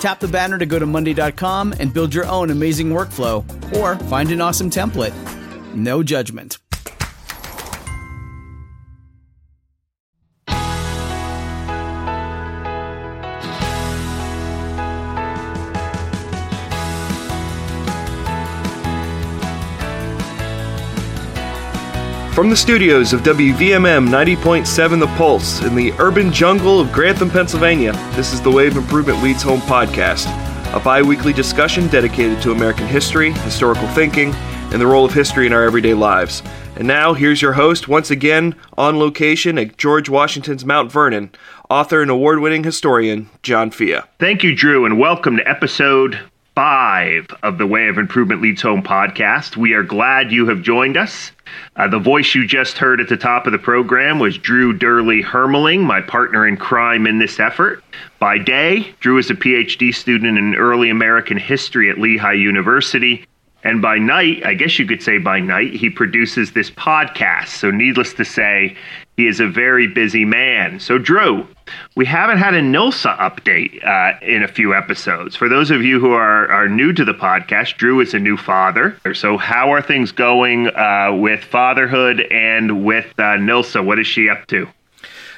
Tap the banner to go to Monday.com and build your own amazing workflow or find an awesome template. No judgment. From the studios of WVMM 90.7 The Pulse in the urban jungle of Grantham, Pennsylvania, this is the Way of Improvement Leads Home podcast, a bi weekly discussion dedicated to American history, historical thinking, and the role of history in our everyday lives. And now, here's your host, once again on location at George Washington's Mount Vernon, author and award winning historian, John Fea. Thank you, Drew, and welcome to episode five of the Way of Improvement Leads Home podcast. We are glad you have joined us. Uh, the voice you just heard at the top of the program was Drew Dyrli Hermeling, my partner in crime in this effort. By day, Drew is a PhD student in early American history at Lehigh University. And by night, I guess you could say by night, he produces this podcast. So, needless to say, he is a very busy man. So, Drew, we haven't had a NILSA update uh, in a few episodes. For those of you who are, are new to the podcast, Drew is a new father. So, how are things going uh, with fatherhood and with uh, NILSA? What is she up to?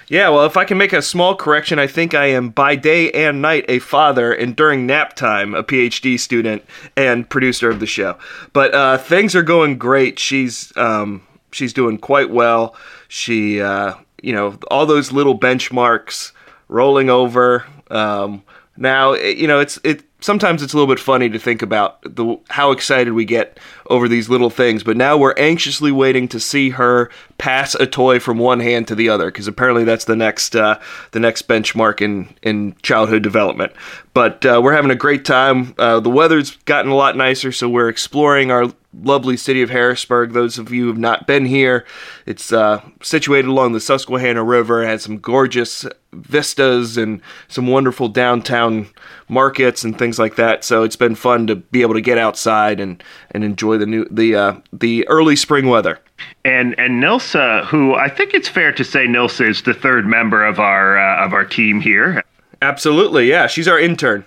Yeah, well, if I can make a small correction, I think I am by day and night a father, and during nap time, a PhD student and producer of the show. But uh, things are going great. She's um, she's doing quite well. She, uh, you know, all those little benchmarks rolling over. Um, now, you know, it's it sometimes it's a little bit funny to think about the how excited we get over these little things but now we're anxiously waiting to see her pass a toy from one hand to the other because apparently that's the next uh, the next benchmark in in childhood development but uh, we're having a great time uh, the weather's gotten a lot nicer so we're exploring our lovely city of Harrisburg. Those of you who have not been here, it's uh, situated along the Susquehanna River. It has some gorgeous vistas and some wonderful downtown markets and things like that. So it's been fun to be able to get outside and, and enjoy the new the uh, the early spring weather. And and Nilsa, who I think it's fair to say Nilsa is the third member of our uh, of our team here. Absolutely, yeah. She's our intern.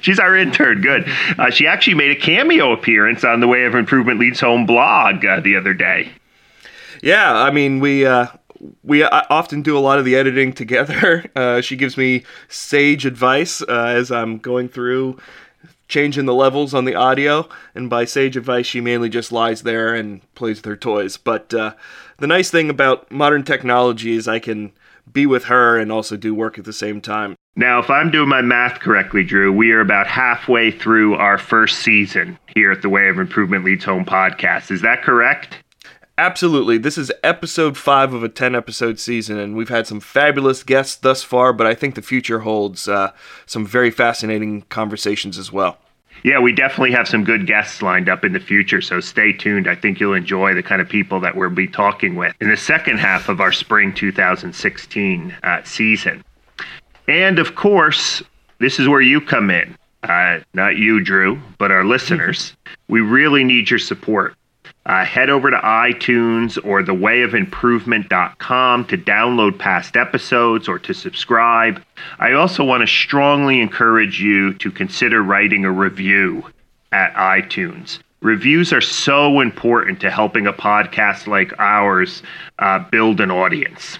She's our intern. Good. Uh, she actually made a cameo appearance on the Way of Improvement Leads Home blog uh, the other day. Yeah, I mean we uh, we uh, often do a lot of the editing together. Uh, she gives me sage advice uh, as I'm going through changing the levels on the audio, and by sage advice, she mainly just lies there and plays with her toys. But uh, the nice thing about modern technology is I can be with her and also do work at the same time. Now, if I'm doing my math correctly, Drew, we are about halfway through our first season here at the Way of Improvement Leads Home podcast. Is that correct? Absolutely. This is episode five of a 10 episode season, and we've had some fabulous guests thus far, but I think the future holds uh, some very fascinating conversations as well. Yeah, we definitely have some good guests lined up in the future, so stay tuned. I think you'll enjoy the kind of people that we'll be talking with in the second half of our spring 2016 uh, season. And of course, this is where you come in. Uh, not you, Drew, but our listeners. we really need your support. Uh, head over to iTunes or thewayofimprovement.com to download past episodes or to subscribe. I also want to strongly encourage you to consider writing a review at iTunes. Reviews are so important to helping a podcast like ours uh, build an audience.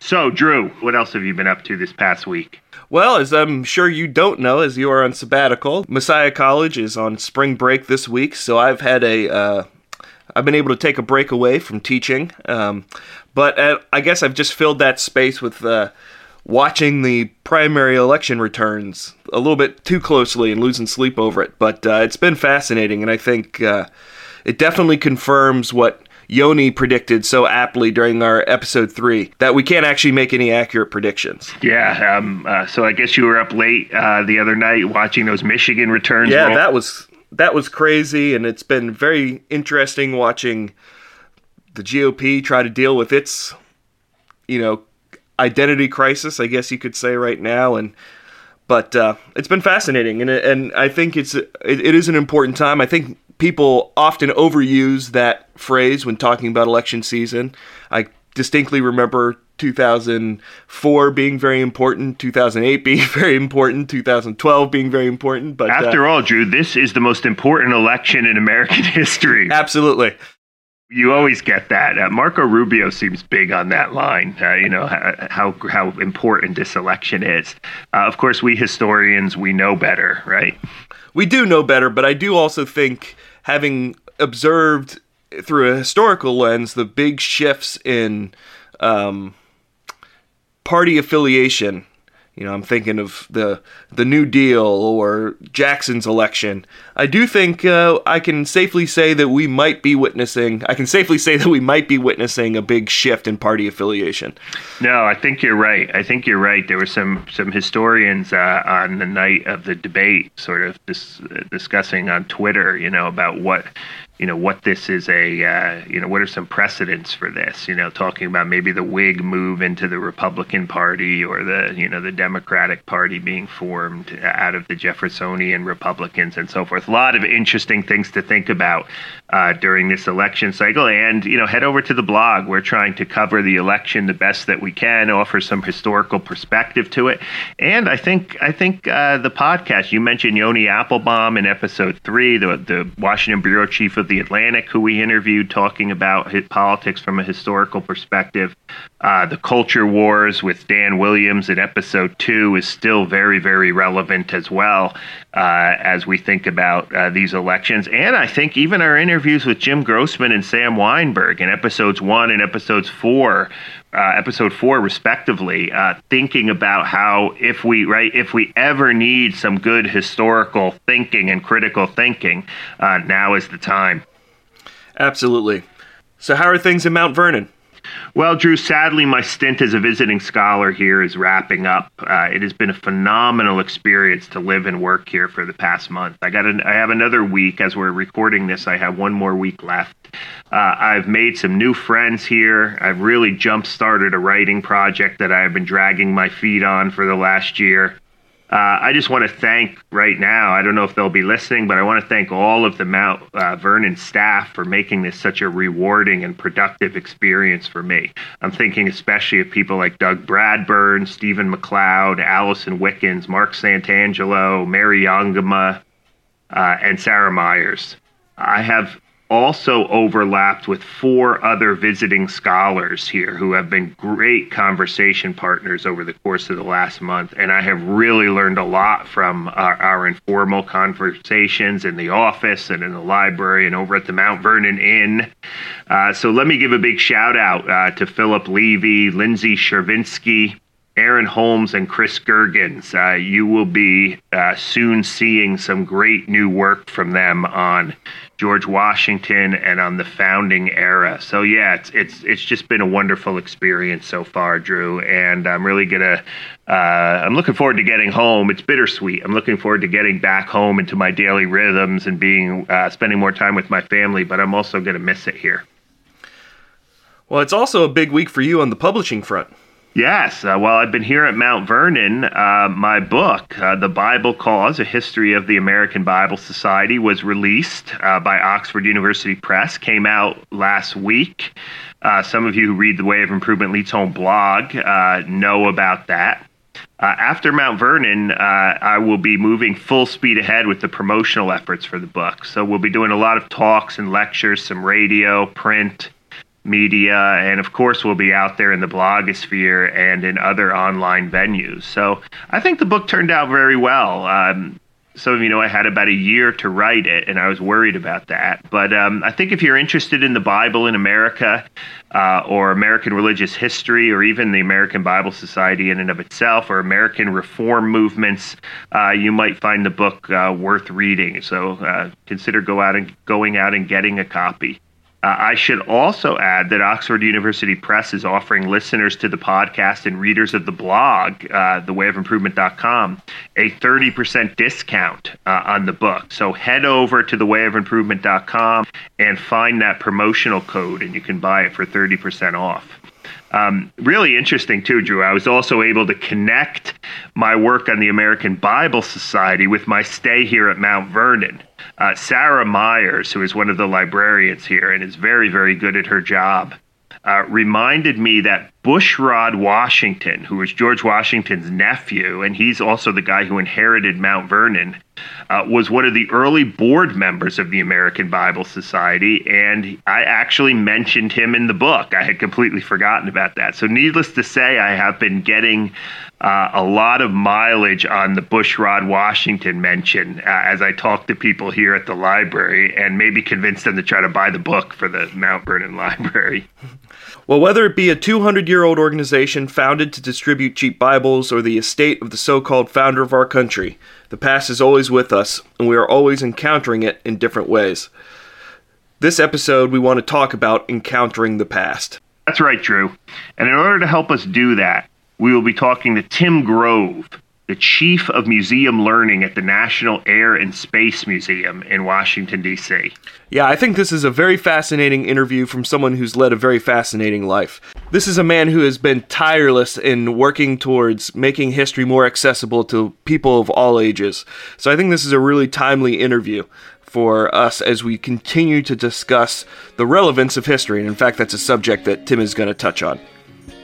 So, Drew, what else have you been up to this past week? Well, as I'm sure you don't know, as you are on sabbatical, Messiah College is on spring break this week, so I've had a, uh, I've been able to take a break away from teaching, um, but uh, I guess I've just filled that space with uh, watching the primary election returns a little bit too closely and losing sleep over it. But uh, it's been fascinating, and I think uh, it definitely confirms what Yoni predicted so aptly during our episode three that we can't actually make any accurate predictions. Yeah. Um, uh, so I guess you were up late uh, the other night watching those Michigan returns. Yeah, roll. that was that was crazy, and it's been very interesting watching the GOP try to deal with its, you know, identity crisis. I guess you could say right now, and but uh, it's been fascinating, and and I think it's it, it is an important time. I think people often overuse that phrase when talking about election season. I distinctly remember 2004 being very important, 2008 being very important, 2012 being very important. But After uh, all, Drew, this is the most important election in American history. absolutely, You always get that. Uh, Marco Rubio seems big on that line. Uh, you know how how important this election is. Uh, of course, we historians we know better, right? we do know better. But I do also think, having observed through a historical lens, the big shifts in um, party affiliation. You know, I'm thinking of the the New Deal or Jackson's election. I do think uh, I can safely say that we might be witnessing. I can safely say that we might be witnessing a big shift in party affiliation. No, I think you're right. I think you're right. There were some some historians uh, on the night of the debate, sort of dis- discussing on Twitter, you know, about what you know what this is a uh, you know what are some precedents for this? You know talking about maybe the Whig move into the Republican Party or the you know the Democratic Party being formed out of the Jeffersonian Republicans and so forth. A lot of interesting things to think about uh, during this election cycle. And you know head over to the blog. We're trying to cover the election the best that we can offer some historical perspective to it. And I think I think uh, the podcast you mentioned Yoni Appelbaum in episode three the the Washington bureau chief of the Atlantic, who we interviewed, talking about politics from a historical perspective. Uh, the culture wars with Dan Williams in episode two is still very, very relevant as well uh, as we think about uh, these elections. And I think even our interviews with Jim Grossman and Sam Wineburg in episodes one and episodes four. Uh, episode four, respectively, uh, thinking about how if we right if we ever need some good historical thinking and critical thinking, uh, now is the time. Absolutely. So, how are things in Mount Vernon? Well, Drew, sadly, my stint as a visiting scholar here is wrapping up. Uh, it has been a phenomenal experience to live and work here for the past month. I got, an, I have another week as we're recording this. I have one more week left. Uh, I've made some new friends here. I've really jump started a writing project that I have been dragging my feet on for the last year. Uh, I just want to thank right now. I don't know if they'll be listening, but I want to thank all of the Mount uh, Vernon staff for making this such a rewarding and productive experience for me. I'm thinking especially of people like Doug Bradburn, Stephen McLeod, Allison Wickens, Mark Santangelo, Mary Youngama, uh, and Sarah Myers. I have also overlapped with four other visiting scholars here who have been great conversation partners over the course of the last month. And I have really learned a lot from our, our informal conversations in the office and in the library and over at the Mount Vernon Inn. Uh, so let me give a big shout out uh, to Philip Levy, Lindsay Chervinsky. Aaron Holmes and Chris Gergens. Uh, you will be uh, soon seeing some great new work from them on George Washington and on the founding era. So yeah, it's it's it's just been a wonderful experience so far, Drew. And I'm really gonna uh, I'm looking forward to getting home. It's bittersweet. I'm looking forward to getting back home into my daily rhythms and being uh, spending more time with my family. But I'm also gonna miss it here. Well, it's also a big week for you on the publishing front. Yes. Uh, well, I've been here at Mount Vernon. Uh, my book, uh, The Bible Cause A History of the American Bible Society, was released uh, by Oxford University Press, came out last week. Uh, some of you who read the Way of Improvement Leads Home blog uh, know about that. after Mount Vernon, I will be moving full speed ahead with the promotional efforts for the book. So we'll be doing a lot of talks and lectures, some radio, print, media, and of course, we'll be out there in the blogosphere and in other online venues. So I think the book turned out very well. Um, some of you know I had about a year to write it, and I was worried about that. But um, I think if you're interested in the Bible in America, uh, or American religious history, or even the American Bible Society in and of itself, or American reform movements, uh, you might find the book uh, worth reading. So uh, consider go out and going out and getting a copy. Uh, I should also add that Oxford University Press is offering listeners to the podcast and readers of the blog, uh, thewayofImprovement.com, a 30% discount uh, on the book. So head over to thewayofImprovement.com and find that promotional code, and you can buy it for 30% off. Um, really interesting too, Drew. I was also able to connect my work on the American Bible Society with my stay here at Mount Vernon. Uh, Sarah Myers, who is one of the librarians here and is very, very good at her job, uh, reminded me that Bushrod Washington, who was George Washington's nephew, and he's also the guy who inherited Mount Vernon, uh, was one of the early board members of the American Bible Society. And I actually mentioned him in the book. I had completely forgotten about that. So, needless to say, I have been getting uh, a lot of mileage on the Bushrod Washington mention uh, as I talk to people here at the library and maybe convince them to try to buy the book for the Mount Vernon Library. Well, whether it be a 200 year old organization founded to distribute cheap Bibles or the estate of the so called founder of our country, the past is always with us, and we are always encountering it in different ways. This episode, we want to talk about encountering the past. That's right, Drew. And in order to help us do that, we will be talking to Tim Grove, the Chief of Museum Learning at the National Air and Space Museum in Washington, D.C. Yeah, I think this is a very fascinating interview from someone who's led a very fascinating life. This is a man who has been tireless in working towards making history more accessible to people of all ages. So I think this is a really timely interview for us as we continue to discuss the relevance of history. And in fact, that's a subject that Tim is going to touch on.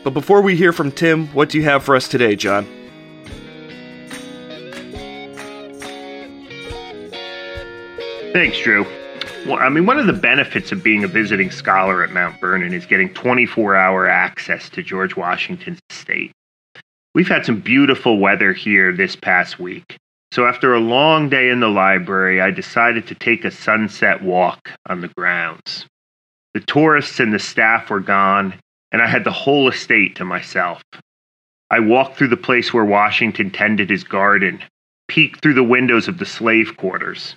But before we hear from Tim, what do you have for us today, John? Thanks, Drew. Well, I mean, one of the benefits of being a visiting scholar at Mount Vernon is getting 24 hour access to George Washington's estate. We've had some beautiful weather here this past week. So, after a long day in the library, I decided to take a sunset walk on the grounds. The tourists and the staff were gone, and I had the whole estate to myself. I walked through the place where Washington tended his garden, peeked through the windows of the slave quarters,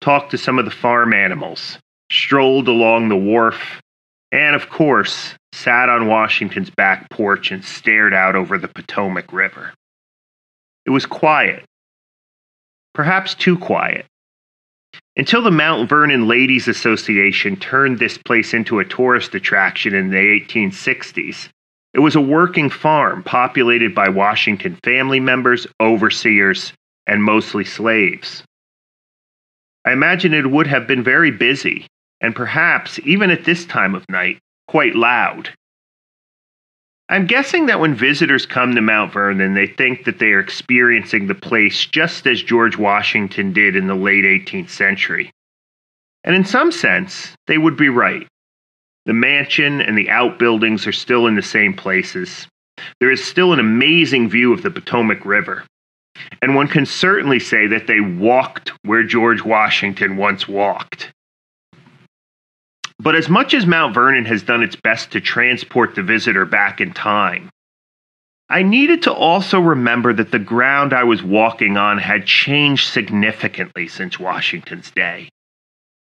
talked to some of the farm animals, strolled along the wharf, and of course, sat on Washington's back porch and stared out over the Potomac River. It was quiet, perhaps too quiet. Until the Mount Vernon Ladies Association turned this place into a tourist attraction in the 1860s, it was a working farm populated by Washington family members, overseers, and mostly slaves. I imagine it would have been very busy, and perhaps, even at this time of night, quite loud. I'm guessing that when visitors come to Mount Vernon, they think that they are experiencing the place just as George Washington did in the late 18th century. And in some sense, they would be right. The mansion and the outbuildings are still in the same places. There is still an amazing view of the Potomac River. And one can certainly say that they walked where George Washington once walked. But as much as Mount Vernon has done its best to transport the visitor back in time, I needed to also remember that the ground I was walking on had changed significantly since Washington's day.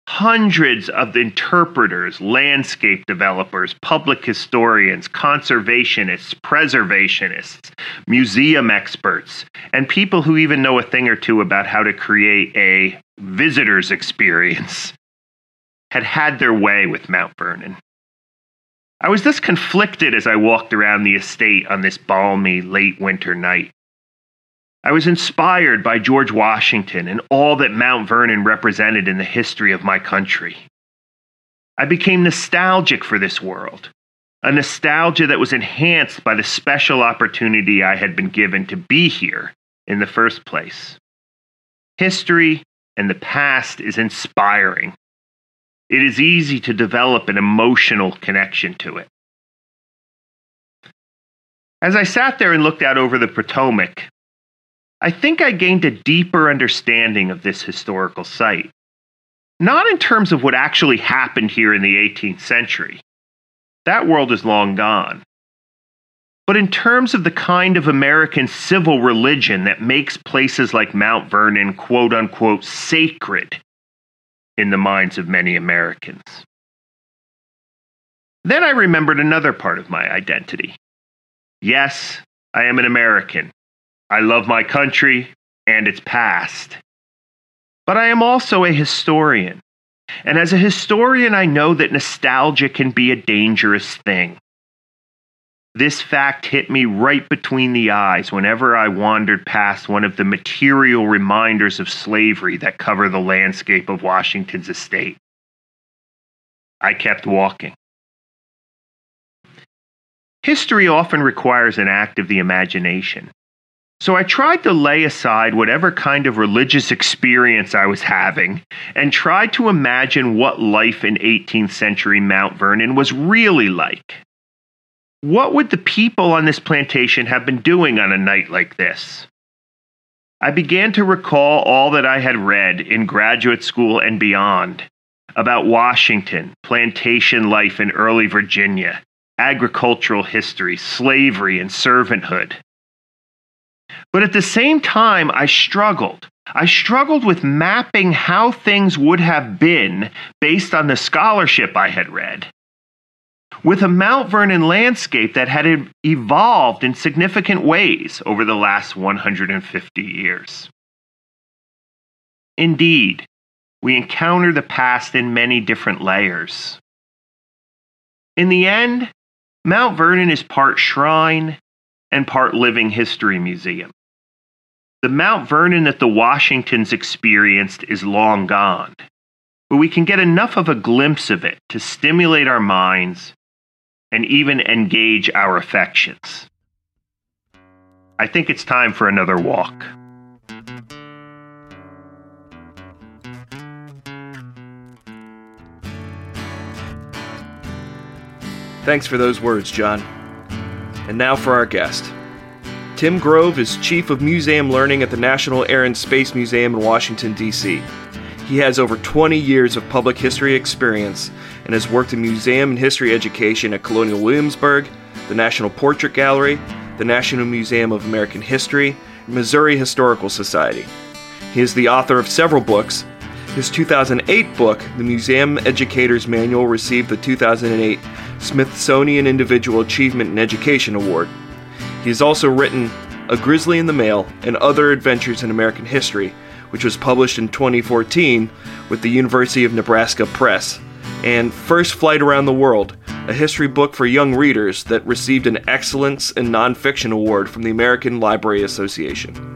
Hundreds of interpreters, landscape developers, public historians, conservationists, preservationists, museum experts, and people who even know a thing or two about how to create a visitor's experience had had their way with Mount Vernon. I was thus conflicted as I walked around the estate on this balmy late winter night. I was inspired by George Washington and all that Mount Vernon represented in the history of my country. I became nostalgic for this world, a nostalgia that was enhanced by the special opportunity I had been given to be here in the first place. History and the past is inspiring. It is easy to develop an emotional connection to it. As I sat there and looked out over the Potomac, I think I gained a deeper understanding of this historical site. Not in terms of what actually happened here in the 18th century. That world is long gone. But in terms of the kind of American civil religion that makes places like Mount Vernon quote unquote sacred in the minds of many Americans. Then I remembered another part of my identity. Yes, I am an American. I love my country and its past. But I am also a historian. And as a historian, I know that nostalgia can be a dangerous thing. This fact hit me right between the eyes whenever I wandered past one of the material reminders of slavery that cover the landscape of Washington's estate. I kept walking. History often requires an act of the imagination. So I tried to lay aside whatever kind of religious experience I was having and tried to imagine what life in 18th century Mount Vernon was really like. What would the people on this plantation have been doing on a night like this? I began to recall all that I had read in graduate school and beyond about Washington, plantation life in early Virginia, agricultural history, slavery, and servanthood. But at the same time, I struggled. I struggled with mapping how things would have been based on the scholarship I had read with a Mount Vernon landscape that had evolved in significant ways over the last 150 years. Indeed, we encounter the past in many different layers. In the end, Mount Vernon is part shrine and part living history museum. The Mount Vernon that the Washingtons experienced is long gone, but we can get enough of a glimpse of it to stimulate our minds and even engage our affections. I think it's time for another walk. Thanks for those words, John. And now for our guest. Tim Grove is Chief of Museum Learning at the National Air and Space Museum in Washington, D.C. He has over 20 years of public history experience and has worked in museum and history education at Colonial Williamsburg, the National Portrait Gallery, the National Museum of American History, and Missouri Historical Society. He is the author of several books. His 2008 book, The Museum Educator's Manual, received the 2008 Smithsonian Individual Achievement in Education Award. He has also written A Grizzly in the Mail and Other Adventures in American History, which was published in 2014 with the University of Nebraska Press, and First Flight Around the World, a history book for young readers that received an Excellence in Nonfiction Award from the American Library Association.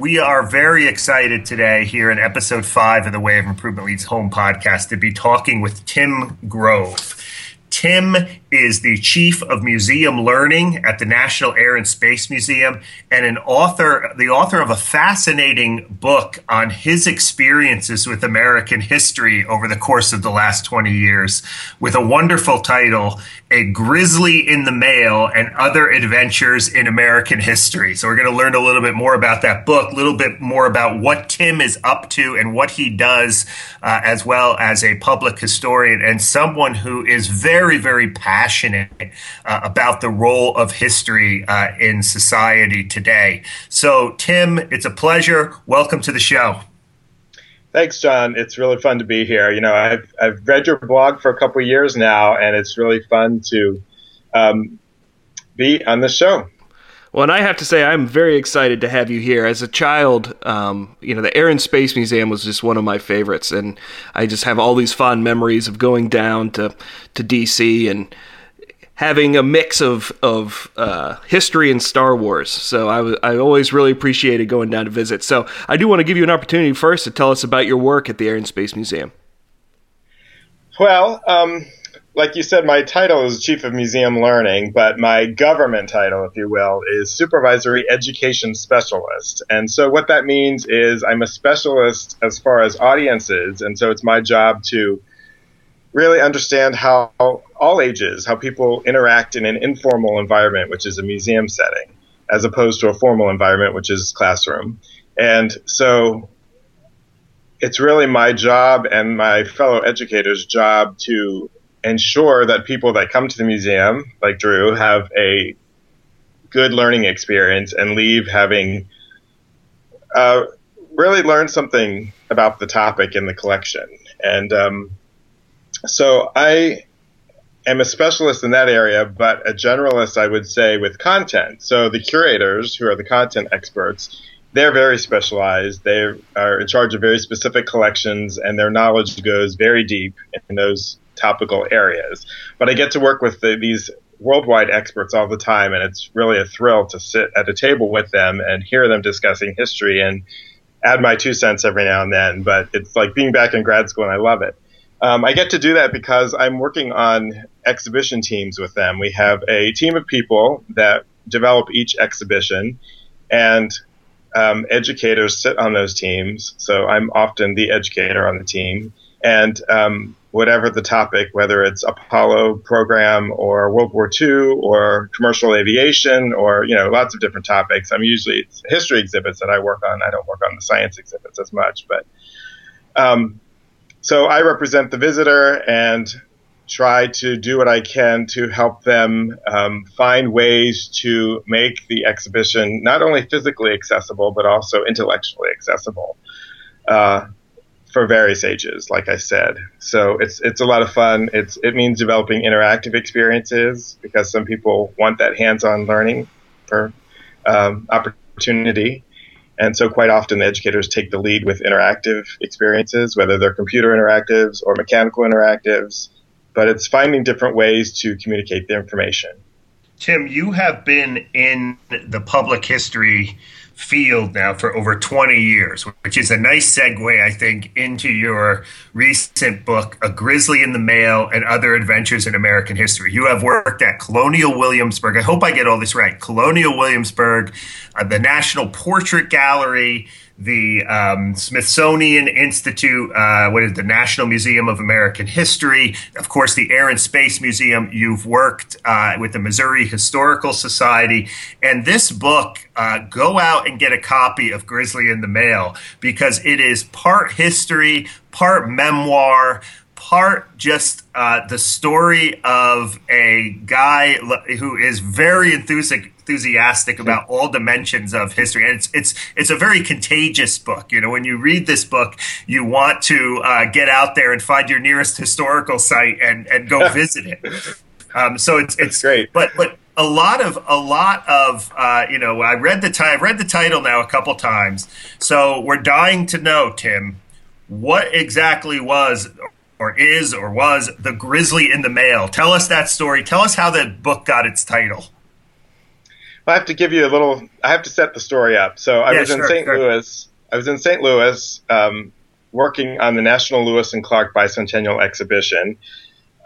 We are very excited today here in episode five of the Way of Improvement Leads Home podcast to be talking with Tim Grove. Tim is the chief of museum learning at the National Air and Space Museum and an author, the author of a fascinating book on his experiences with American history over the course of the last 20 years with a wonderful title, a grizzly in the mail and other adventures in American history. So we're going to learn a little bit more about that book, a little bit more about what Tim is up to and what he does, uh, as well as a public historian and someone who is very, very passionate uh, about the role of history uh, in society today. So, Tim, it's a pleasure. Welcome to the show. Thanks, John. It's really fun to be here. You know, I've I've read your blog for a couple years now, and it's really fun to um, be on the show. Well, and I have to say, I'm very excited to have you here. As a child, um, you know, the Air and Space Museum was just one of my favorites, and I just have all these fond memories of going down to to DC and having a mix of of uh, history and Star Wars. So I, I always really appreciated going down to visit. So I do want to give you an opportunity first to tell us about your work at the Air and Space Museum. Well, um, like you said, my title is Chief of Museum Learning, but my government title, if you will, is Supervisory Education Specialist. And so what that means is I'm a specialist as far as audiences, and so it's my job to really understand how all ages, how people interact in an informal environment, which is a museum setting, as opposed to a formal environment, which is classroom. And so it's really my job and my fellow educators' job to ensure that people that come to the museum, like Drew, have a good learning experience and leave having uh, really learned something about the topic in the collection. And um, so I am a specialist in that area, but a generalist, I would say, with content. So the curators, who are the content experts, they're very specialized. They are in charge of very specific collections, and their knowledge goes very deep in those topical areas. But I get to work with the, these worldwide experts all the time, and it's really a thrill to sit at a table with them and hear them discussing history and add my two cents every now and then. But it's like being back in grad school, and I love it. Um, I get to do that because I'm working on exhibition teams with them. We have a team of people that develop each exhibition, and um, educators sit on those teams. So I'm often the educator on the team, and um, whatever the topic, whether it's Apollo program or World War II or commercial aviation or you know lots of different topics. I'm usually history exhibits that I work on. I don't work on the science exhibits as much, but um, so I represent the visitor and try to do what I can to help them um, find ways to make the exhibition not only physically accessible but also intellectually accessible uh, for various ages. Like I said, so it's it's a lot of fun. It's it means developing interactive experiences because some people want that hands-on learning um, opportunity. And so quite often the educators take the lead with interactive experiences, whether they're computer interactives or mechanical interactives, but it's finding different ways to communicate the information. Tim, you have been in the public history field now for over 20 years, which is a nice segue, I think, into your recent book, A Grizzly in the Mail and Other Adventures in American History. You have worked at Colonial Williamsburg. I hope I get all this right. Colonial Williamsburg, uh, the National Portrait Gallery, the um, Smithsonian Institute, uh, what is the National Museum of American History, of course, the Air and Space Museum. You've worked uh, with the Missouri Historical Society, and this book, uh, go out and get a copy of Grizzly in the Mail because it is part history, part memoir part just uh, the story of a guy who is very enthusiastic enthusiastic about all dimensions of history. And it's it's it's a very contagious book. You know when you read this book you want to uh, get out there and find your nearest historical site and and go visit it. Um, so it's it's great. but but a lot of a lot of uh, you know I read the I read the title now a couple times. So we're dying to know Tim what exactly was or is or was the grizzly in the mail? Tell us that story. Tell us how the book got its title I have to give you a little. I have to set the story up. So I yeah, was sure, in St. Sure. Louis. I was in St. Louis um, working on the National Lewis and Clark Bicentennial Exhibition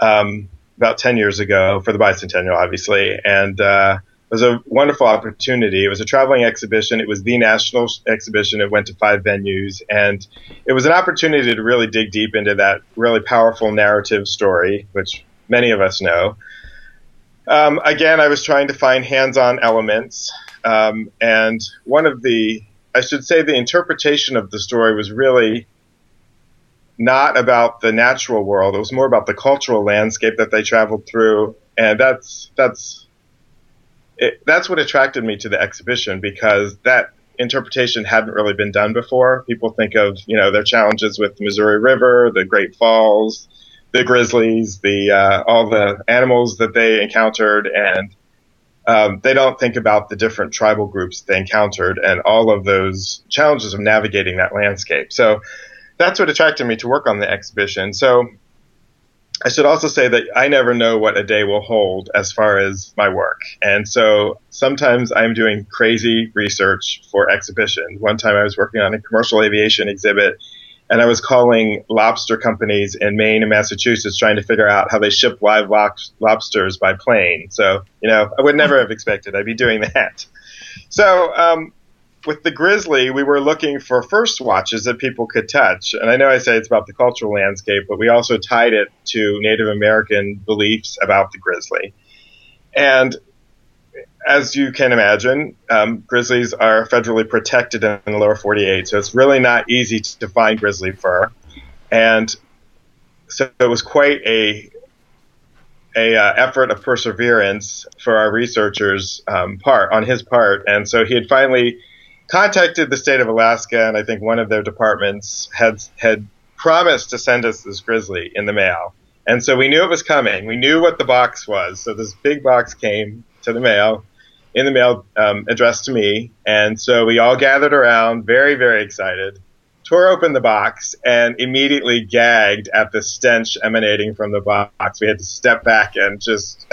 um, about ten years ago for the bicentennial, obviously, and uh, it was a wonderful opportunity. It was a traveling exhibition. It was the national exhibition. It went to five venues, and it was an opportunity to really dig deep into that really powerful narrative story, which many of us know Um, again, I was trying to find hands-on elements, um, and one of the, I should say, the interpretation of the story was really not about the natural world. It was more about the cultural landscape that they traveled through, and that's that's it, that's what attracted me to the exhibition because that interpretation hadn't really been done before. People think of you know their challenges with the Missouri River, the Great Falls, the grizzlies, the uh, all the animals that they encountered, and um, they don't think about the different tribal groups they encountered and all of those challenges of navigating that landscape. So that's what attracted me to work on the exhibition. So I should also say that I never know what a day will hold as far as my work. And so sometimes I'm doing crazy research for exhibition. One time I was working on a commercial aviation exhibit and I was calling lobster companies in Maine and Massachusetts trying to figure out how they ship live lobsters by plane. So, you know, I would never have expected I'd be doing that. So, um, with the grizzly, we were looking for first watches that people could touch. And I know I say it's about the cultural landscape, but we also tied it to Native American beliefs about the grizzly. And as you can imagine, um, grizzlies are federally protected in the lower 48, so it's really not easy to find grizzly fur. And so it was quite a a uh, effort of perseverance for our researchers um, part on his part. And so he had finally contacted the state of Alaska, and I think one of their departments had had promised to send us this grizzly in the mail. And so we knew it was coming. We knew what the box was. So this big box came to the mail, in the mail um, addressed to me. And so we all gathered around, very, very excited, tore open the box, and immediately gagged at the stench emanating from the box. We had to step back and just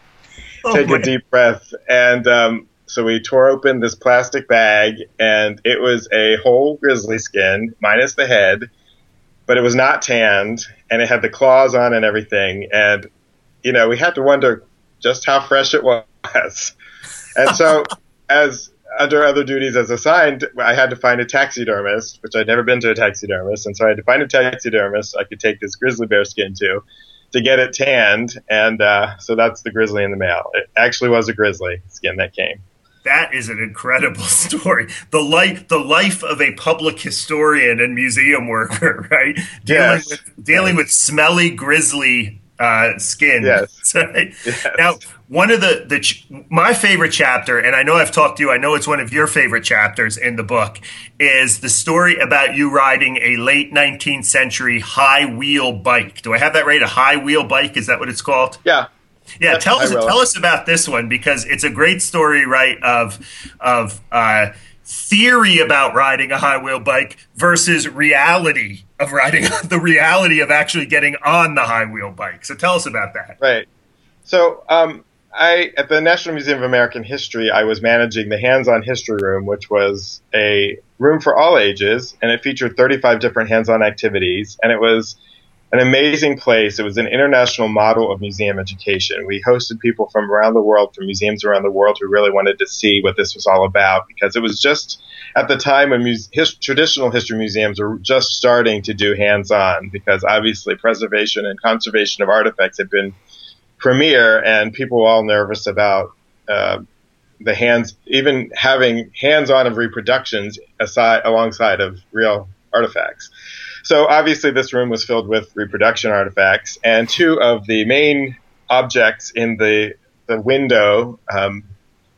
oh, take a deep breath. And um, so we tore open this plastic bag, and it was a whole grizzly skin, minus the head, but it was not tanned, and it had the claws on and everything. And, you know, we had to wonder just how fresh it was. And so, as under other duties as assigned, I had to find a taxidermist, which I'd never been to a taxidermist, and so I had to find a taxidermist I could take this grizzly bear skin to to get it tanned, and uh, so that's the grizzly in the mail. It actually was a grizzly skin that came that is an incredible story. The life, the life of a public historian and museum worker, right? Dealing yes. with dealing yes. with smelly grizzly uh, skin. Yes. yes. Now, one of the the ch- my favorite chapter, and I know I've talked to you. I know it's one of your favorite chapters in the book, is the story about you riding a late 19th century high wheel bike. Do I have that right? A high wheel bike? Is that what it's called? Yeah. Yeah, tell us tell us about this one because it's a great story, right? Of of uh, theory about riding a high wheel bike versus reality of riding the reality of actually getting on the high wheel bike. So tell us about that. Right. So um, I at the National Museum of American History, I was managing the hands-on history room, which was a room for all ages, and it featured 35 different hands-on activities, and it was an amazing place. It was an international model of museum education. We hosted people from around the world, from museums around the world, who really wanted to see what this was all about because it was just at the time when his, traditional history museums were just starting to do hands on because obviously preservation and conservation of artifacts had been premier and people were all nervous about. Uh, the hands, even having hands-on of reproductions aside alongside of real artifacts. So obviously, this room was filled with reproduction artifacts, and two of the main objects in the the window um,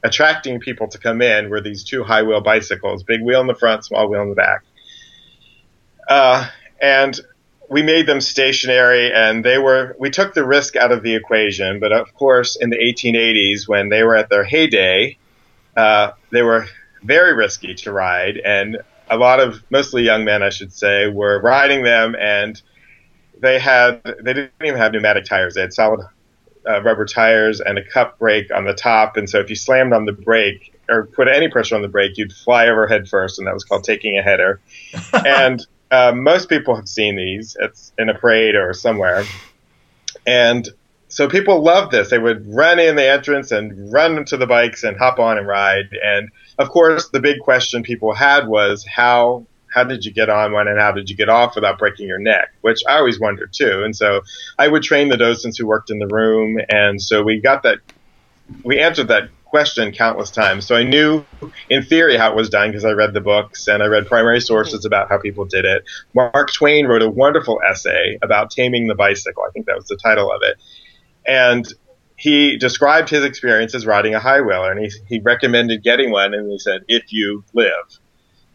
attracting people to come in were these two high wheel bicycles, big wheel in the front, small wheel in the back. Uh, and we made them stationary and they were we took the risk out of the equation but of course in the 1880s when they were at their heyday uh, they were very risky to ride and a lot of mostly young men, I should say, were riding them, and they had they didn't even have pneumatic tires. They had solid uh, rubber tires and a cup brake on the top, and so if you slammed on the brake or put any pressure on the brake, you'd fly over head first, and that was called taking a header. and uh, most people have seen these. It's in a parade or somewhere, and so people loved this. They would run in the entrance and run to the bikes and hop on and ride. And of course, the big question people had was how how did you get on one and how did you get off without breaking your neck? Which I always wondered too. And so I would train the docents who worked in the room. And so we got that, we answered that question countless times. So I knew in theory how it was done because I read the books and I read primary sources about how people did it. Mark Twain wrote a wonderful essay about taming the bicycle. I think that was the title of it. And he described his experience as riding a high wheeler and he, he recommended getting one and he said, if you live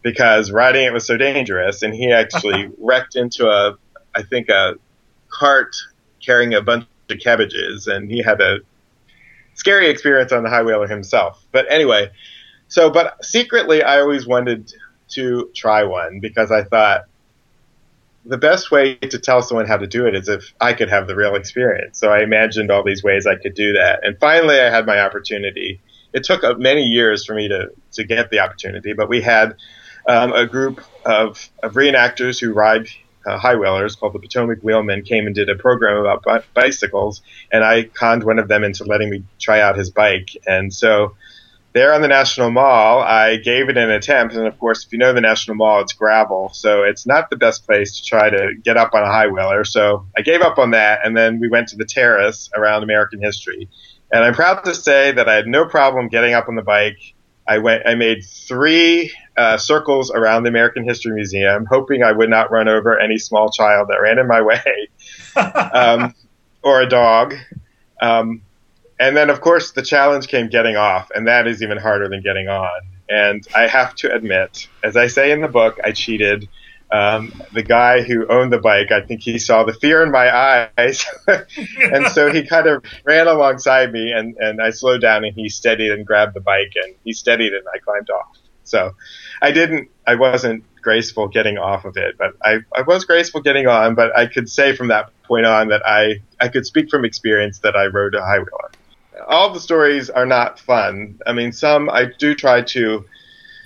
because riding it was so dangerous. And he actually wrecked into a, I think, a cart carrying a bunch of cabbages, and he had a scary experience on the high wheeler himself. But anyway, so but secretly, I always wanted to try one because I thought the best way to tell someone how to do it is if I could have the real experience. So I imagined all these ways I could do that, and finally, I had my opportunity. It took many years for me to to get the opportunity, but we had um, a group of, of reenactors who ride uh, high wheelers called the Potomac Wheelmen came and did a program about bi- bicycles, and I conned one of them into letting me try out his bike. And so there on the National Mall, I gave it an attempt. And of course, if you know the National Mall, it's gravel, so it's not the best place to try to get up on a high wheeler. So I gave up on that, and then we went to the terrace around American history. And I'm proud to say that I had no problem getting up on the bike. I went, I made three uh, circles around the American History Museum, hoping I would not run over any small child that ran in my way, um, or a dog. Um, and then, of course, the challenge came getting off, and that is even harder than getting on. And I have to admit, as I say in the book, I cheated. Um, the guy who owned the bike, I think he saw the fear in my eyes, and so he kind of ran alongside me, and, and I slowed down, and he steadied and grabbed the bike, and he steadied, and I climbed off. So I didn't, I wasn't graceful getting off of it, but I, I was graceful getting on. But I could say from that point on that I, I could speak from experience that I rode a high wheeler. All the stories are not fun. I mean, some I do try to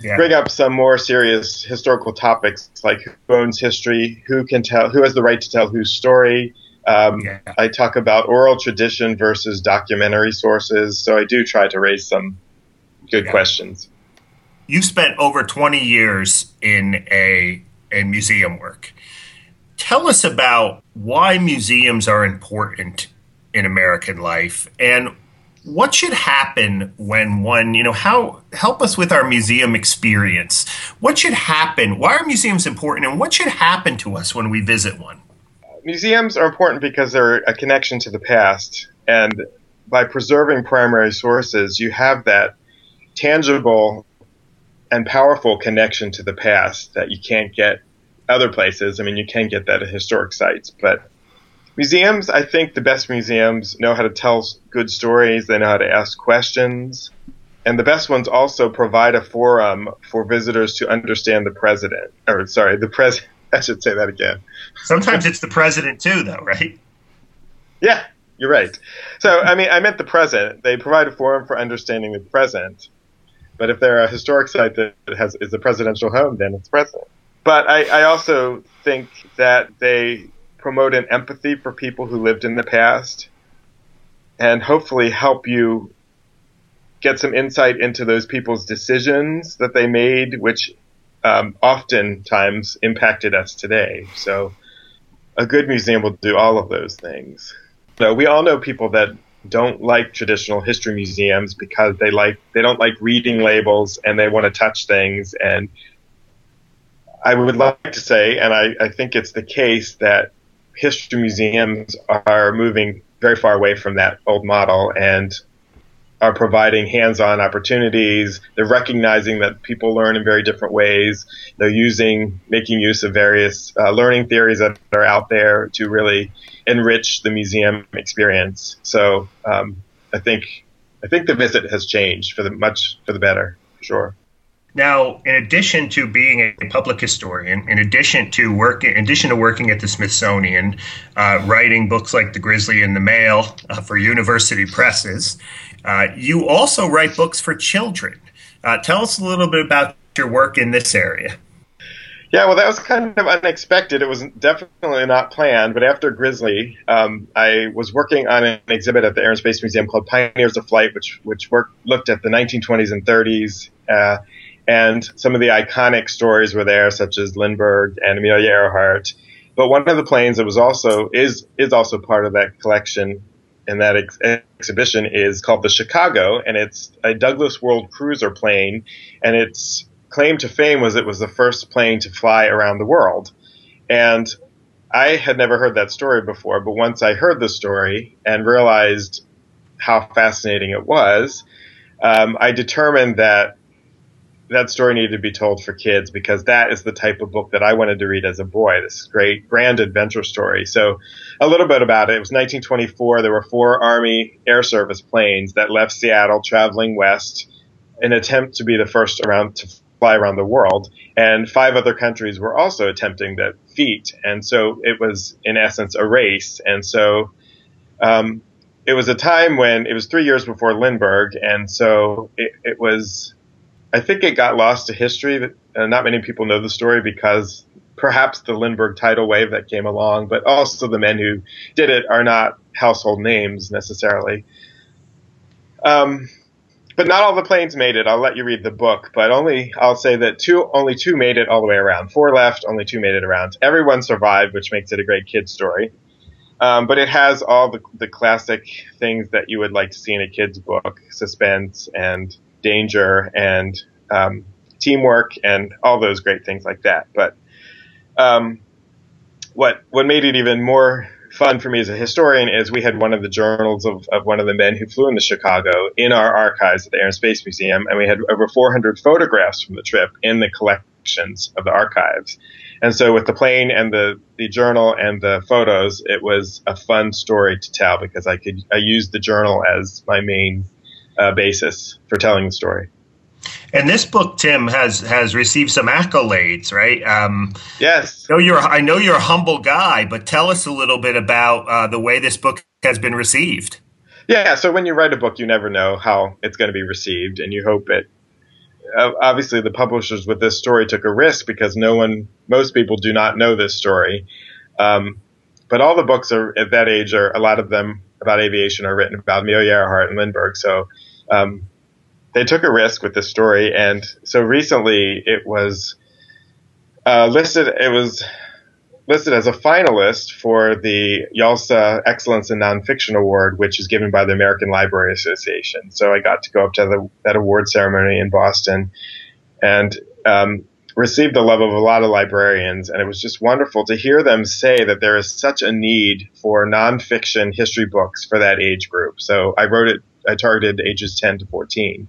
yeah. bring up some more serious historical topics like who owns history, who can tell, who has the right to tell whose story. Um, yeah. I talk about oral tradition versus documentary sources, so I do try to raise some good yeah. questions you spent over 20 years in a, a museum work. Tell us about why museums are important in American life and what should happen when one, you know, how help us with our museum experience. What should happen? Why are museums important and what should happen to us when we visit one? Museums are important because they're a connection to the past and by preserving primary sources, you have that tangible and powerful connection to the past that you can't get other places. I mean, you can get that at historic sites, but museums, I think the best museums know how to tell good stories, they know how to ask questions, and the best ones also provide a forum for visitors to understand the president, or sorry, the president. I should say that again. Sometimes it's the president too, though, right? Yeah, you're right. So, I mean, I meant the present. They provide a forum for understanding the present. But if they're a historic site that has is a presidential home, then it's president. But I, I also think that they promote an empathy for people who lived in the past and hopefully help you get some insight into those people's decisions that they made, which um, oftentimes impacted us today. So a good museum will do all of those things. So we all know people that don't like traditional history museums because they like they don't like reading labels and they want to touch things and I would like to say, and I, I think it's the case that history museums are moving very far away from that old model and are providing hands-on opportunities. They're recognizing that people learn in very different ways. They're using, making use of various uh, learning theories that are out there to really enrich the museum experience. So um, I think I think the visit has changed for the much for the better, for sure. Now, in addition to being a public historian, in addition to working, in addition to working at the Smithsonian, uh, writing books like The Grizzly in the Mail uh, for university presses, uh, you also write books for children. Uh, tell us a little bit about your work in this area. Yeah, well, that was kind of unexpected. It was definitely not planned. But after Grizzly, um, I was working on an exhibit at the Air and Space Museum called Pioneers of Flight, which which worked, looked at the 1920s and 30s. And some of the iconic stories were there, such as Lindbergh and Amelia Earhart. But one of the planes that was also is is also part of that collection in that ex- exhibition is called the Chicago, and it's a Douglas World Cruiser plane, and its claim to fame was it was the first plane to fly around the world. And I had never heard that story before, but once I heard the story and realized how fascinating it was, um, I determined that that story needed to be told for kids because that is the type of book that I wanted to read as a boy. This great grand adventure story. So, a little bit about it. It was 1924. There were four Army Air Service planes that left Seattle traveling west in attempt to be the first around to fly around the world. And five other countries were also attempting that feat. And so it was, in essence, a race. And so um, it was a time when it was three years before Lindbergh. And so it, it was I think it got lost to history. Uh, not many people know the story because perhaps the Lindbergh tidal wave that came along, but also the men who did it are not household names necessarily. Um, but not all the planes made it. I'll let you read the book, but only I'll say that two, only two made it all the way around. Four left, only two made it around. Everyone survived, which makes it a great kid story. Um, but it has all the, the classic things that you would like to see in a kid's book: suspense and danger and um, teamwork and all those great things like that. But um, what what made it even more fun for me as a historian is we had one of the journals of, of one of the men who flew into Chicago in our archives at the Air and Space Museum, and we had over 400 photographs from the trip in the collections of the archives. And so with the plane and the, the journal and the photos, it was a fun story to tell because I could I used the journal as my main uh, basis for telling the story. And this book, Tim, has has received some accolades, right? Um, yes. I know you're I know you're a humble guy, but tell us a little bit about uh, the way this book has been received. Yeah. So when you write a book, you never know how it's going to be received, and you hope it. Uh, obviously, the publishers with this story took a risk because no one, most people, do not know this story. Um, but all the books are at that age are a lot of them about aviation are written about Amelia Earhart and Lindbergh. So um, they took a risk with this story, and so recently it was uh, listed. It was listed as a finalist for the YALSA Excellence in Nonfiction Award, which is given by the American Library Association. So I got to go up to the, that award ceremony in Boston, and um, received the love of a lot of librarians, and it was just wonderful to hear them say that there is such a need for nonfiction history books for that age group. So I wrote it, I targeted ages 10 to 14.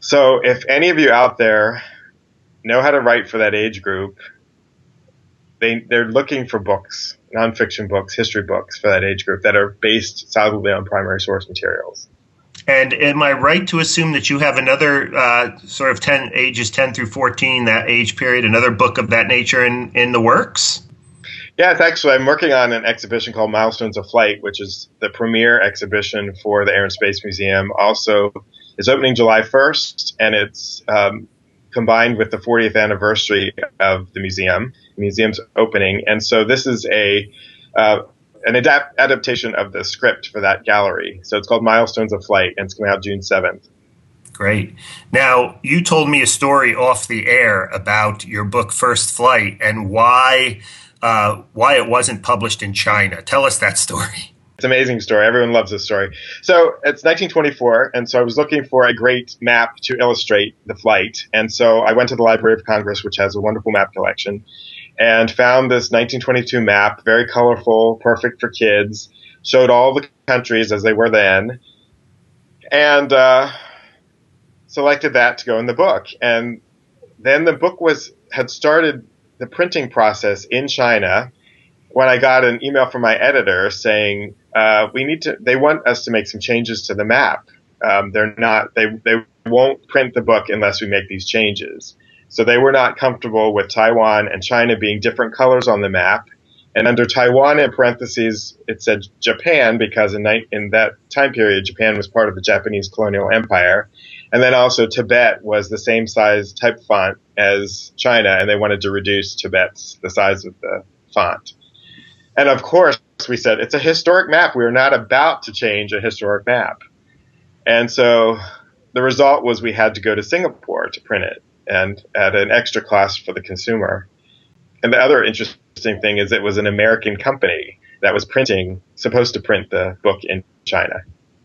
So if any of you out there know how to write for that age group, they, they're looking for books, nonfiction books, history books for that age group that are based solidly on primary source materials. And am I right to assume that you have another uh, sort of 10 ages 10 through 14, that age period, another book of that nature in, in the works? Yes, actually, I'm working on an exhibition called Milestones of Flight, which is the premier exhibition for the Air and Space Museum. Also, it's opening July 1st, and it's um, combined with the 40th anniversary of the museum, the museum's opening. And so this is a uh, an adapt- adaptation of the script for that gallery. So it's called Milestones of Flight, and it's coming out June 7th. Great. Now, you told me a story off the air about your book First Flight and why uh, why it wasn't published in China. Tell us that story. It's an amazing story. Everyone loves this story. So it's 1924, and so I was looking for a great map to illustrate the flight. And so I went to the Library of Congress, which has a wonderful map collection and found this 1922 map, very colorful, perfect for kids, showed all the countries as they were then, and uh, selected that to go in the book. And then the book was had started the printing process in China when I got an email from my editor saying uh, we need to. They want us to make some changes to the map. Um, they're not. They they won't print the book unless we make these changes. So they were not comfortable with Taiwan and China being different colors on the map. And under Taiwan, in parentheses, it said Japan because in, in that time period, Japan was part of the Japanese colonial empire. And then also Tibet was the same size type font as China, and they wanted to reduce Tibet's the size of the font. And of course, we said it's a historic map. We are not about to change a historic map. And so the result was we had to go to Singapore to print it and at an extra cost for the consumer. And the other interesting thing is it was an American company that was printing, supposed to print the book in China.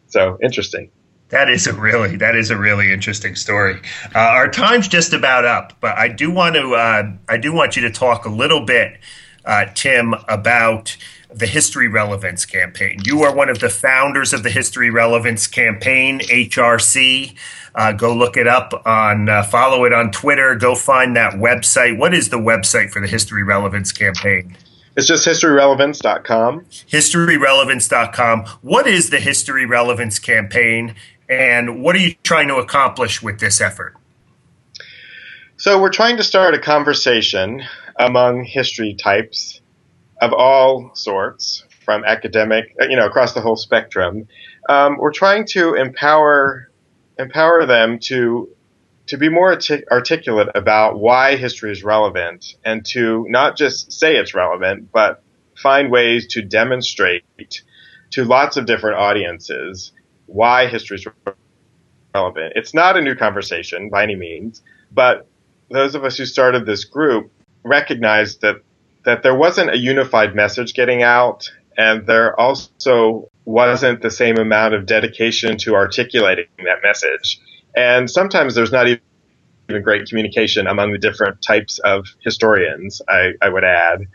So interesting. That is a really that is a really interesting story. Uh, our time's just about up, but I do want to uh, I do want you to talk a little bit, uh, Tim, about the History Relevance campaign. You are one of the founders of the History Relevance campaign, HRC. Uh, go look it up on uh, follow it on Twitter. Go find that website. What is the website for the History Relevance campaign? It's just historyrelevance.com. Historyrelevance.com. What is the History Relevance campaign and what are you trying to accomplish with this effort? So, we're trying to start a conversation among history types of all sorts, from academic, you know, across the whole spectrum. Um, we're trying to empower empower them to to be more artic- articulate about why history is relevant and to not just say it's relevant, but find ways to demonstrate to lots of different audiences why history is relevant. It's not a new conversation by any means, but those of us who started this group recognized that that there wasn't a unified message getting out and there also wasn't the same amount of dedication to articulating that message. And sometimes there's not even great communication among the different types of historians, I, I would add.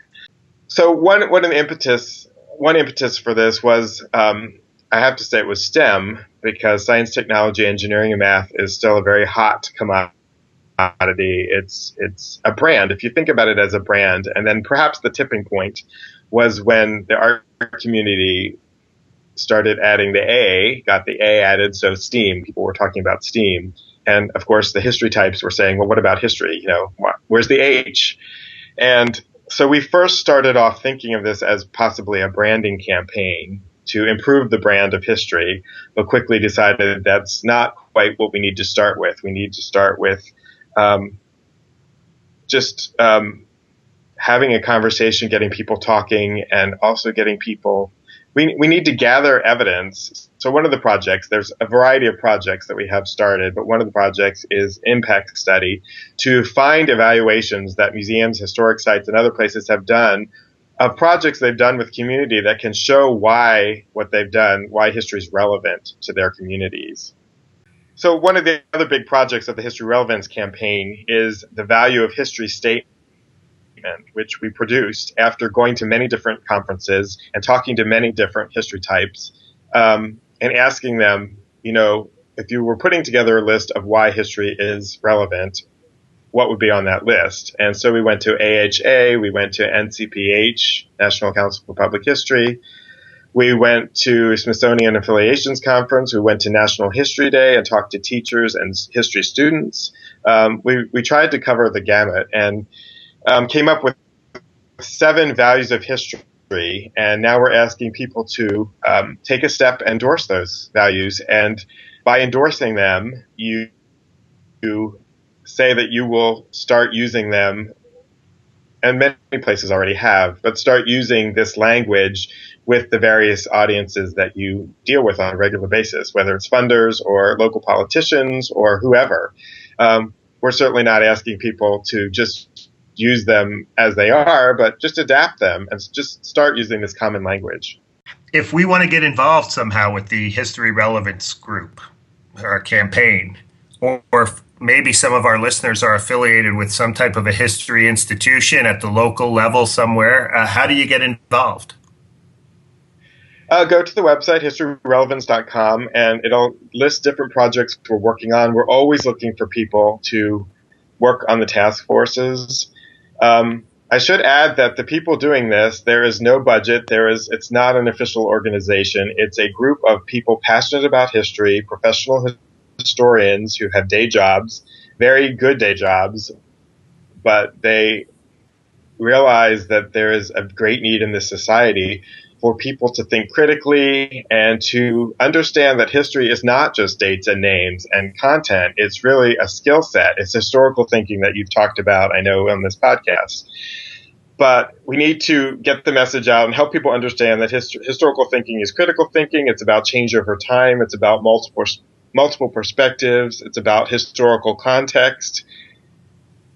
So one, one impetus, one impetus for this was um, I have to say it was STEM because science, technology, engineering, and math is still a very hot commodity. It's it's a brand if you think about it as a brand, and then perhaps the tipping point was when the art community started adding the A, got the A added, so STEAM. People were talking about STEAM, and of course the history types were saying, well, what about history? You know, where's the H? And so we first started off thinking of this as possibly a branding campaign to improve the brand of history, but quickly decided that's not quite what we need to start with. We need to start with um, just um, having a conversation, getting people talking, and also getting people. We, we need to gather evidence. So one of the projects, there's a variety of projects that we have started, but one of the projects is impact study to find evaluations that museums, historic sites, and other places have done of projects they've done with community that can show why what they've done, why history is relevant to their communities. So one of the other big projects of the History Relevance campaign is the Value of History Statement, which we produced after going to many different conferences and talking to many different history types um, and asking them, you know, if you were putting together a list of why history is relevant, what would be on that list. And so we went to AHA, we went to NCPH, National Council for Public History. We went to Smithsonian Affiliations Conference. We went to National History Day and talked to teachers and history students. Um, we, we tried to cover the gamut and um, came up with seven values of history. And now we're asking people to um, take a step, endorse those values. And by endorsing them, you, you say that you will start using them, and many places already have, but start using this language with the various audiences that you deal with on a regular basis, whether it's funders or local politicians or whoever. Um, we're certainly not asking people to just use them as they are, but just adapt them and just start using this common language. If we want to get involved somehow with the history relevance group or campaign, or, or maybe some of our listeners are affiliated with some type of a history institution at the local level somewhere. Uh, how do you get involved? Uh, go to the website historyrelevance.com and it'll list different projects we're working on. We're always looking for people to work on the task forces. Um, I should add that the people doing this, there is no budget. There is, it's not an official organization. It's a group of people passionate about history, professional historians who have day jobs, very good day jobs, but they realize that there is a great need in this society for people to think critically and to understand that history is not just dates and names and content. It's really a skill set. It's historical thinking that you've talked about, I know, on this podcast. But we need to get the message out and help people understand that hist- historical thinking is critical thinking. It's about change over time. It's about multiple multiple perspectives. It's about historical context.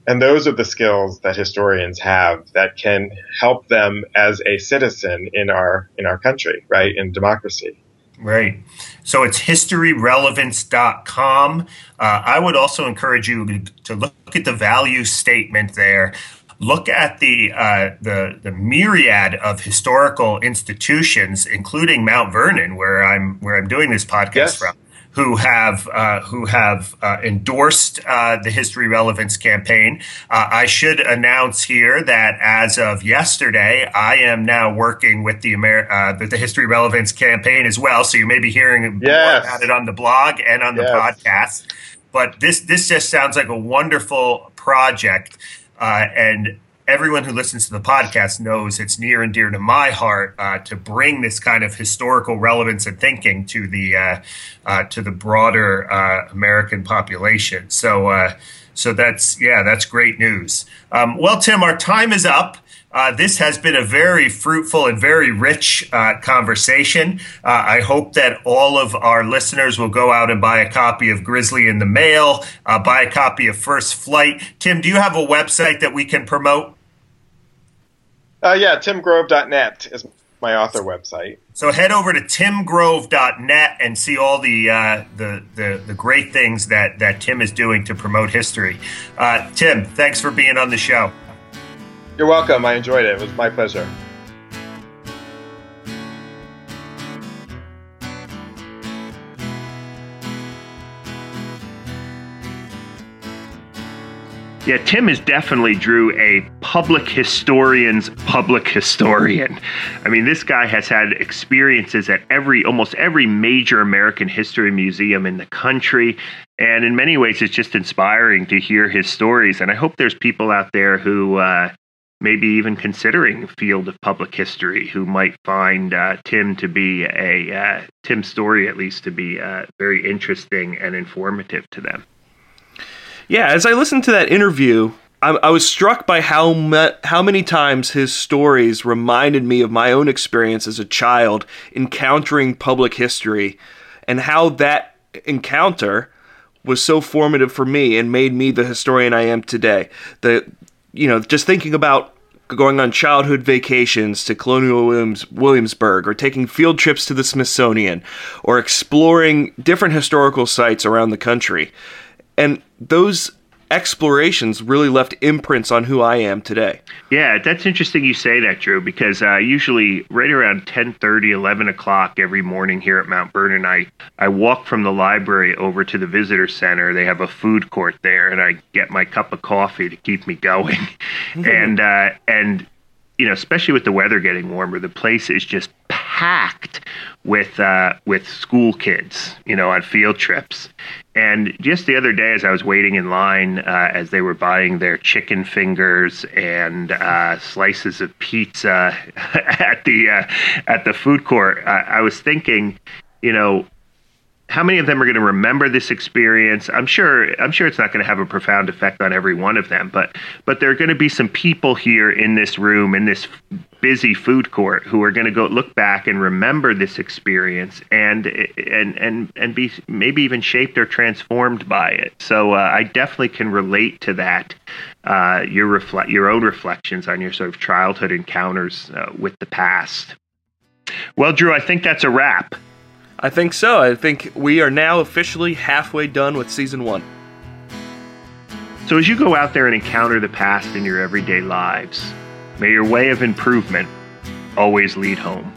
And those are the skills that historians have that can help them as a citizen in our in our country, right? In democracy. Right. So it's historyrelevance.com. Uh, I would also encourage you to look at the value statement there. Look at the, uh, the the myriad of historical institutions, including Mount Vernon, where I'm where I'm doing this podcast yes. from who have uh, who have uh, endorsed uh, the History Relevance campaign. Uh, I should announce here that as of yesterday, I am now working with the Amer- uh, the, the, History Relevance campaign as well. So you may be hearing yes. about it on the blog and on the yes. podcast. But this this just sounds like a wonderful project, uh, and everyone who listens to the podcast knows it's near and dear to my heart uh, to bring this kind of historical relevance and thinking to the uh, uh, to the broader uh, American population. So, uh, so that's yeah, that's great news. Um, well, Tim, our time is up. Uh, this has been a very fruitful and very rich uh, conversation. Uh, I hope that all of our listeners will go out and buy a copy of Grizzly in the Mail, buy a copy of First Flight. Tim, do you have a website that we can promote? Uh, yeah, timgrove.net is my author website. So head over to timgrove.net and see all the, uh, the, the, the, great things that, that Tim is doing to promote history. Uh, Tim, thanks for being on the show. You're welcome. I enjoyed it. It was my pleasure. Yeah, Tim is definitely Drew a public historian's public historian. I mean, this guy has had experiences at every almost every major American history museum in the country. And in many ways, it's just inspiring to hear his stories. And I hope there's people out there who uh, maybe even considering field of public history who might find uh, Tim to be a uh, Tim's story at least to be uh, very interesting and informative to them. Yeah, as I listened to that interview, I, I was struck by how ma- how many times his stories reminded me of my own experience as a child encountering public history, and how that encounter was so formative for me and made me the historian I am today. The you know, just thinking about going on childhood vacations to Colonial Williams, Williamsburg, or taking field trips to the Smithsonian, or exploring different historical sites around the country. And those explorations really left imprints on who I am today. Yeah, that's interesting you say that, Drew, because uh, usually right around 10 30, 11 o'clock every morning here at Mount Vernon, I, I walk from the library over to the visitor center. They have a food court there, and I get my cup of coffee to keep me going. and, uh, and, you know, especially with the weather getting warmer, the place is just packed with uh, with school kids, you know, on field trips. And just the other day, as I was waiting in line, uh, as they were buying their chicken fingers and uh, slices of pizza at the uh, at the food court, I was thinking, you know, how many of them are going to remember this experience? I'm sure I'm sure it's not going to have a profound effect on every one of them, but but there are going to be some people here in this room in this busy food court who are going to go look back and remember this experience and and and and be maybe even shaped or transformed by it. So uh, I definitely can relate to that. Uh, your reflect your own reflections on your sort of childhood encounters uh, with the past. Well, Drew, I think that's a wrap. I think so. I think we are now officially halfway done with season one. So, as you go out there and encounter the past in your everyday lives, may your way of improvement always lead home.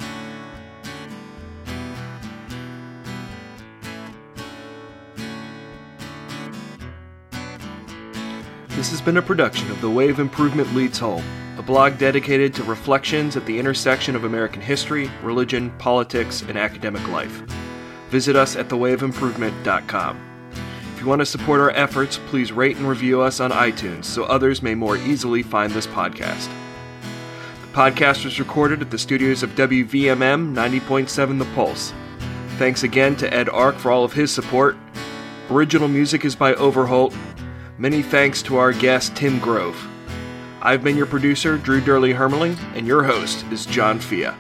This has been a production of The Way of Improvement Leads Home a blog dedicated to reflections at the intersection of American history, religion, politics, and academic life. Visit us at thewayofimprovement.com. If you want to support our efforts, please rate and review us on iTunes so others may more easily find this podcast. The podcast was recorded at the studios of WVMM 90.7 The Pulse. Thanks again to Ed Ark for all of his support. Original music is by Overholt. Many thanks to our guest, Tim Grove. I've been your producer, Drew Dyrli Hermeling, and your host is John Fea.